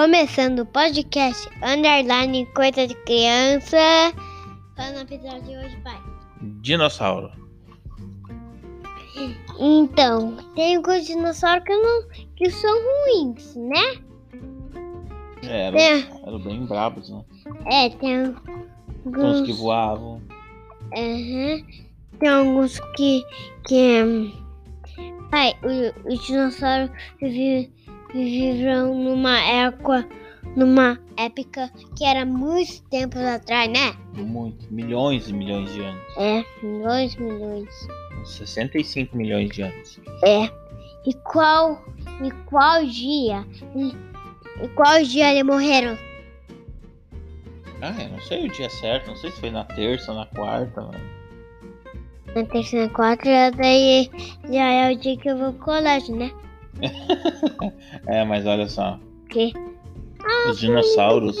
Começando o podcast Underline Coisa de Criança. Qual é o episódio de hoje, pai? Dinossauro. Então, tem alguns dinossauros que, não, que são ruins, né? É, eram, É. eram bem brabos, né? É, tem Tem uns alguns. que voavam. Aham. Tem alguns que. que hum, pai, o- os dinossauros vivi- viveram numa época. Numa época que era muitos tempos atrás, né? Muito. Milhões e milhões de anos. É, milhões, milhões. Uns 65 milhões de anos. É. E qual. E qual dia? E, e qual dia eles morreram? Ah, eu não sei o dia certo. Não sei se foi na terça ou na quarta, mano. Na terceira quatro, daí já é o dia que eu vou pro colégio, né? É, mas olha só. Porque. Os dinossauros.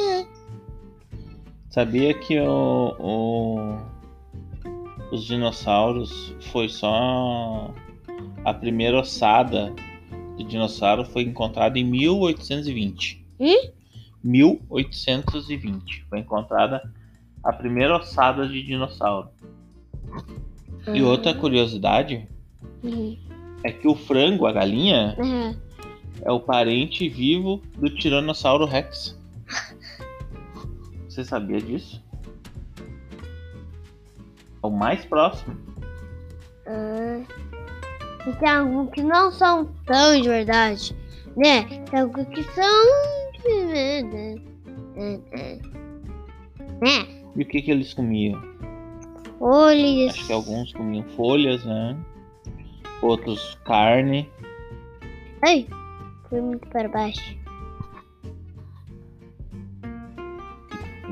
Sabia que o, o- os dinossauros foi só a primeira ossada de dinossauro foi encontrada em 1820. Hum? 1820 foi encontrada a primeira ossada de dinossauro. E outra curiosidade Uhum. É que o frango, a galinha, Aham. é o parente vivo do Tiranossauro Rex. Você sabia disso? É o mais próximo. Ah, e tem alguns que não são tão de verdade, né? Tem alguns que são. Né? E o que, que eles comiam? Olhos. Acho que alguns comiam folhas, né? Outros carne. Ai, foi muito para baixo.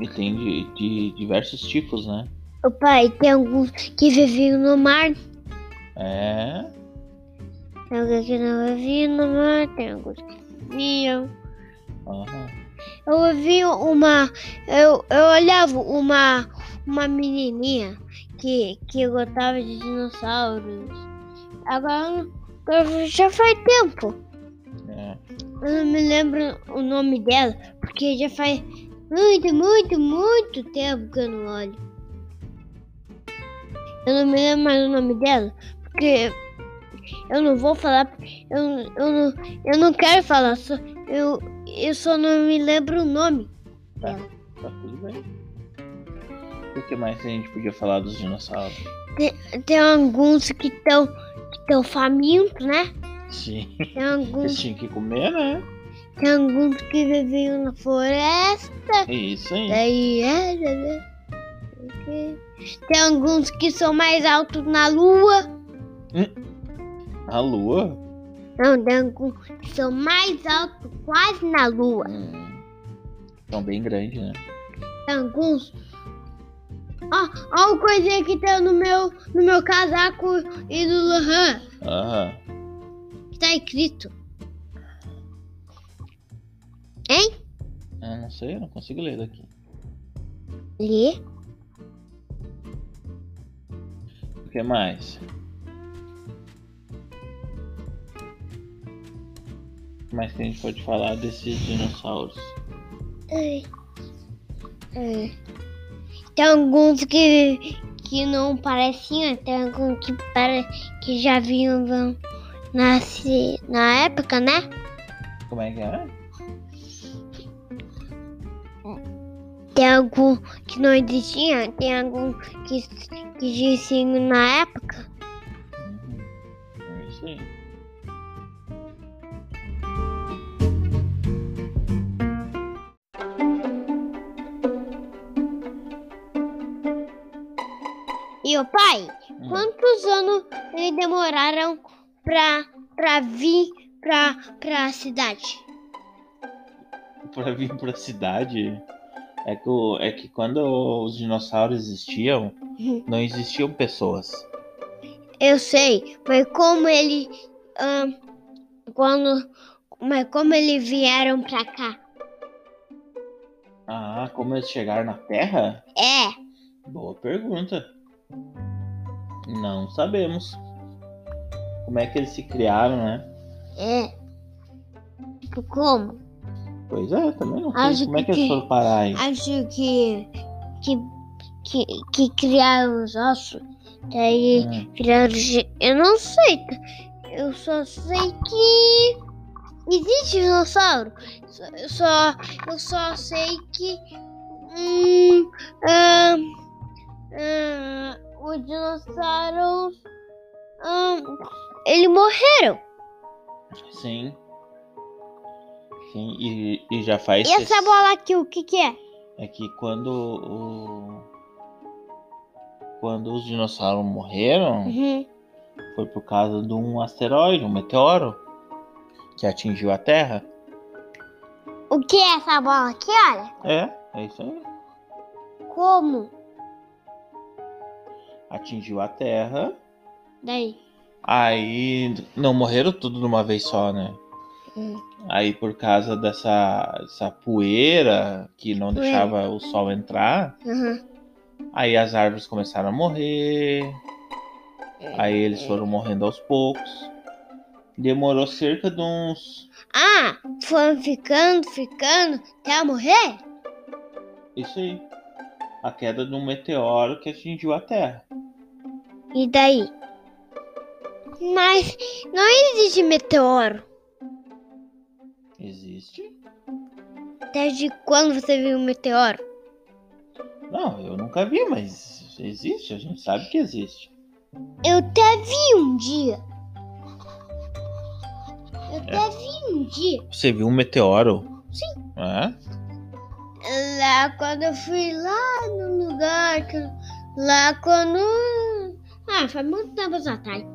E tem de, de diversos tipos, né? O pai, tem alguns que viviam no mar, É. tem alguns que não viviam no mar, tem alguns que viviam. Eu vi uma. Eu, eu olhava uma, uma menininha que, que gostava de dinossauros. Agora, já faz tempo. É. Eu não me lembro o nome dela, porque já faz muito, muito, muito tempo que eu não olho. Eu não me lembro mais o nome dela, porque eu não vou falar, eu, eu, não, eu não quero falar, só, eu, eu só não me lembro o nome Tá. dela. Tá tudo bem. O que mais a gente podia falar dos dinossauros? Tem alguns que estão que tão famintos, né? Sim. Tem Eles alguns, tinham que comer, né? tem alguns que viviam na floresta. É isso aí. Daí é, né. Tem alguns que são mais altos na lua. A lua? Não, tem alguns que são mais altos quase na lua. Hum. São bem grandes, né? Tem alguns. Ó, ó o coisinha que tá no meu, no meu casaco e do Lohan. Aham. Que tá escrito. Hein? Eu não sei, eu não consigo ler daqui. Lê. O que mais? O que mais que a gente pode falar desses dinossauros? Ai. Ai. Tem alguns que, que não pareciam, tem alguns que, pare, que já vinham nascer na época, né? Como é que é? Tem algum que não existiam, tem algum que, que existiam na época. O pai, Hum. quantos anos eles demoraram pra, pra vir pra, pra cidade? Pra vir pra cidade. É que, é que quando os dinossauros existiam, não existiam pessoas. Eu sei, mas como ele. quando. Mas como eles vieram pra cá? Ah, como eles chegaram na Terra? É, Boa pergunta. Não sabemos. Como é que eles se criaram, né? é. Tipo, como? Pois é, também não sei. Acho Como é que que- eles foram parar aí? Acho que. que. que, que criaram os ossos. Daí Hum. viraram. ge- Eu não sei. Eu só sei que. Existe dinossauro. Só- Eu só, eu só sei que. Hum, ah, ah, os dinossauros. ah, eles morreram. Sim. Sim, e, e já faz. E essa bola aqui, o que, que é? É que quando o. Quando os dinossauros morreram, Uhum. foi por causa de um asteroide, um meteoro, que atingiu a Terra. O que é essa bola aqui, olha? É, é isso aí. Como? Atingiu a Terra. Daí. Aí não morreram tudo de uma vez só, né? Hum. Aí por causa dessa, dessa poeira que não Poeira. deixava o sol entrar, Uhum. aí as árvores começaram a morrer. Aí eles foram morrendo aos poucos. Demorou cerca de uns. Ah, foram ficando, ficando até morrer? Isso aí. A queda de um meteoro que atingiu a Terra. E daí? Mas não existe meteoro. Existe? Desde quando você viu um meteoro? Não, eu nunca vi, mas existe, a gente sabe que existe. Eu até vi um dia. Eu até vi um dia. Você viu um meteoro? Sim. É? Lá quando eu fui lá no lugar. que- Lá quando. Ah, faz muito tempo atrás.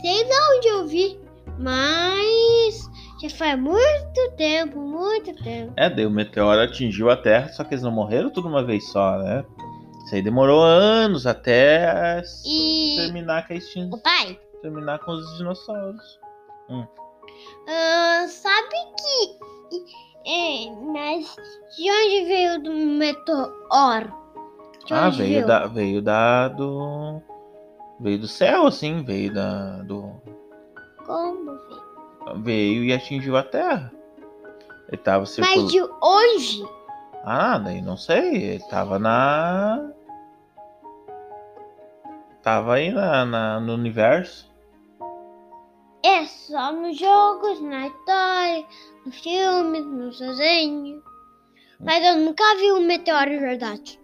Sei lá onde eu vi. Mas já faz muito tempo, muito tempo. É, daí o meteoro atingiu a Terra, só que eles não morreram tudo uma vez só, né? Isso aí demorou anos até E. terminar com a extinção. O pai, Terminar com os dinossauros. ah, sabe que. É, mas de onde veio do meteoro? Ah, veio da. Veio da. do. Veio do céu, assim, veio da. do. Como veio? Veio e atingiu a Terra. Ele tava Mas circulando. de hoje? Ah, daí não sei. Ele tava na. Tava aí na, na- no universo. É só nos jogos, na história, nos filmes, nos desenhos. Mas eu nunca vi um meteoro de verdade.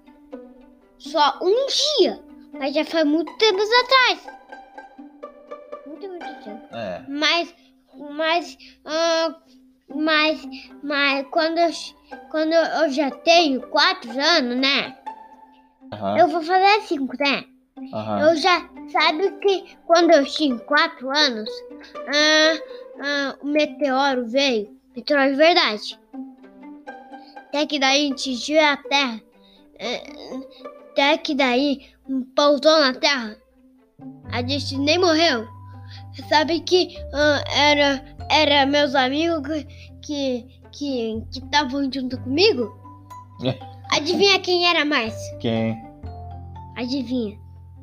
Só um dia. Mas já faz muito tempo atrás. Muito, muito tempo. É. Mas, mas, ah, mas, mas quando eu, quando eu já tenho quatro anos, né? Aham. Eu vou fazer cinco, né? aham. Eu já sabe que quando eu tinha quatro anos, ah, ah, o meteoro veio, meteoro de verdade. Até que daí atingiu a Terra. Até que daí pousou na Terra. A gente nem morreu. Sabe que ah, era, era meus amigos que que que estavam junto comigo? Adivinha quem era mais? Quem? Adivinha?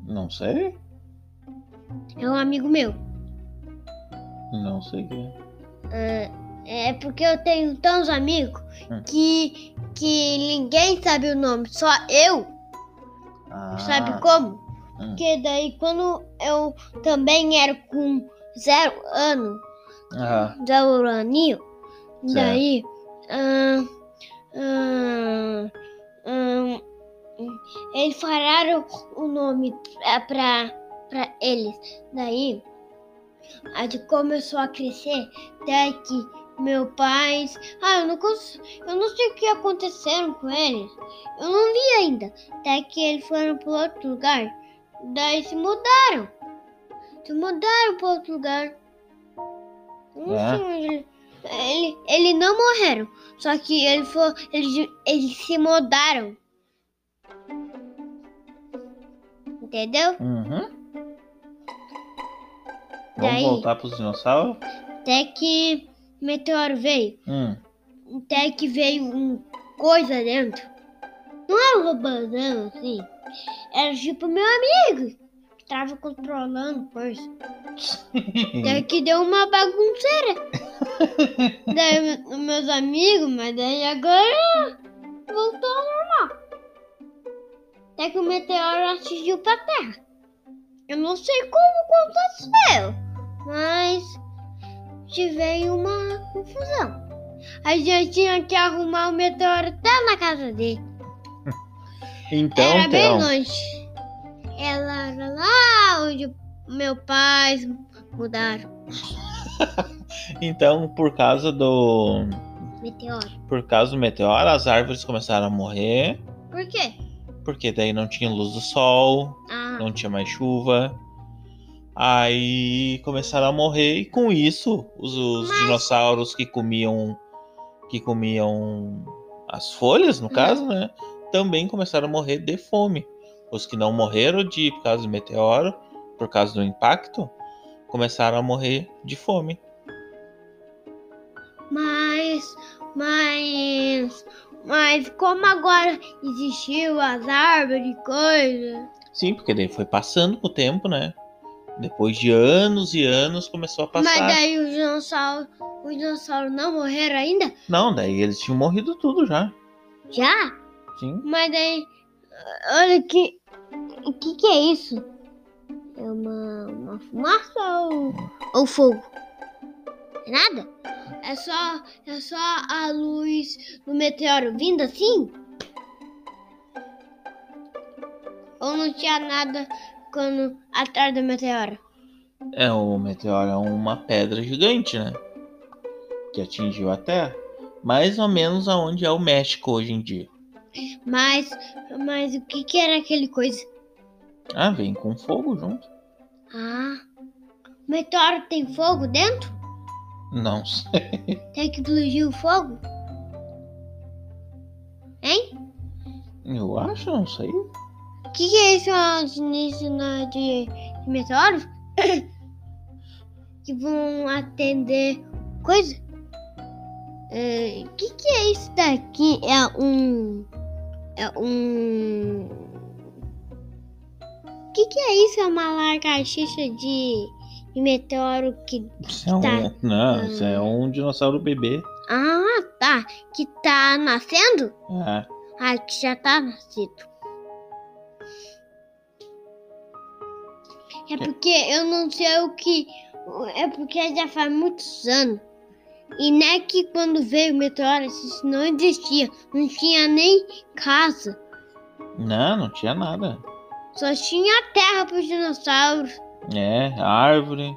Não sei. É um amigo meu. Não sei quem. É porque eu tenho tantos amigos Hum. que, que ninguém sabe o nome, só eu. Ah, Sabe como? hum. Porque daí quando eu também era com zero ano, Ah, zero aninho, daí. ah, ah, ah, eles falaram o nome pra, pra, pra eles. Daí a gente começou a crescer até que meu pai. Ah, eu não, cons... eu não sei o que aconteceram com eles. Eu não vi ainda. Até que eles foram para outro lugar. Daí se mudaram. Se mudaram para outro lugar. Eu Não É? sei onde ele... Ele, ele não morreram. Só que ele foi, eles, eles se mudaram. Entendeu? uhum. Daí? Vamos voltar pros dinossauros? Até que meteoro veio. Hum. Até que veio um coisa dentro. Não era um robôzão assim. Era tipo meu amigo. Que tava controlando coisa. Daí que deu uma bagunceira. daí me- meus amigos, mas daí agora voltou ao normal. Até que o meteoro atingiu pra terra. Eu não sei como aconteceu, mas tive uma confusão. A gente tinha que arrumar o meteoro até na casa dele. Então, Era bem longe. Ela era lá onde meu pai mudaram. então, por causa do. Meteoro. Por causa do meteoro, as árvores começaram a morrer. Por quê? Porque daí não tinha luz do sol, Ah, não tinha mais chuva. Aí começaram a morrer e com isso os, os Mas- dinossauros que comiam que comiam as folhas, no Uhum. caso, né, também começaram a morrer de fome. Os que não morreram de por causa do meteoro, por causa do impacto, começaram a morrer de fome. mas, mas, mas como agora existiu as árvores e coisa. Sim, porque daí foi passando com o tempo, né? Depois de anos e anos começou a passar. Mas daí os dinossauros, os dinossauros não morreram ainda? Não, daí eles tinham morrido tudo já. Já? Sim. Mas daí, olha que, o que que é isso? É uma, uma fumaça ou, ou fogo? É nada? É só, é só a luz do meteoro vindo assim? Ou não tinha nada quando atrás do meteoro? É, o meteoro é uma pedra gigante, né? Que atingiu a Terra. Mais ou menos aonde é o México hoje em dia. Mas, mas o que que era aquele coisa? Ah, vem com fogo junto. Ah, o meteoro tem fogo dentro? Não sei. Tem que explodir o fogo? Hein? Eu acho, não sei. O que, que é isso alienígena de, de meteoros? que vão atender coisa? O que, que é isso daqui? É um. É um. O que, que é isso? É uma lagartixa de, de meteoro que. Isso é um, Tá. não, isso é um dinossauro bebê. Ah, tá. Que tá nascendo? É. Ah, que já tá nascido. É porque eu não sei o que. É porque já faz muitos anos. E não é que quando veio o meteoro, isso não existia. Não tinha nem casa. Não, não tinha nada. Só tinha terra para os dinossauros. É, árvore.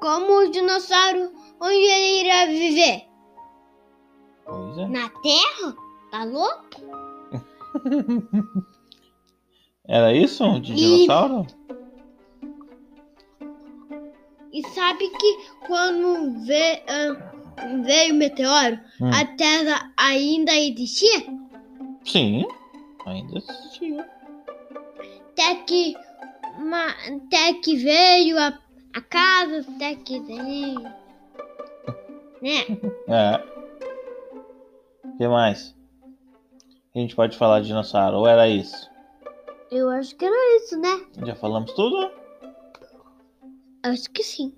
Como o dinossauro, onde ele iria viver? Pois é. Na terra? Tá louco? Era isso? De dinossauro? E sabe que quando vê- ah, veio o meteoro, Hum. a Terra ainda existia? Sim, ainda existia. Até que, uma- até que veio a, a casa, até que veio. Né? É. O que mais? A gente pode falar de dinossauro, ou era isso? Eu acho que era isso, né? Já falamos tudo? Acho que sim.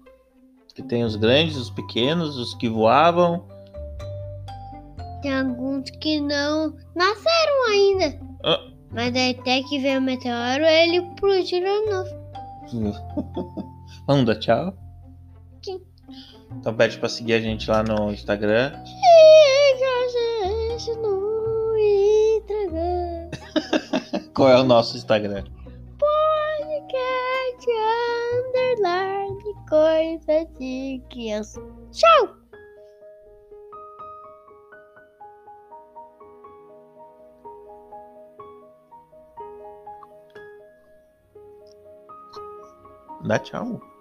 Que tem os grandes, os pequenos, os que voavam. Tem alguns que não nasceram ainda. Ah. Mas até que veio o meteoro, ele explodiu de novo. Vamos dar tchau? Sim. Então pede pra seguir a gente lá no Instagram. Chega, Qual é o nosso Instagram? Podcast underline coisa de criança. Tchau! Dá tchau. Tchau!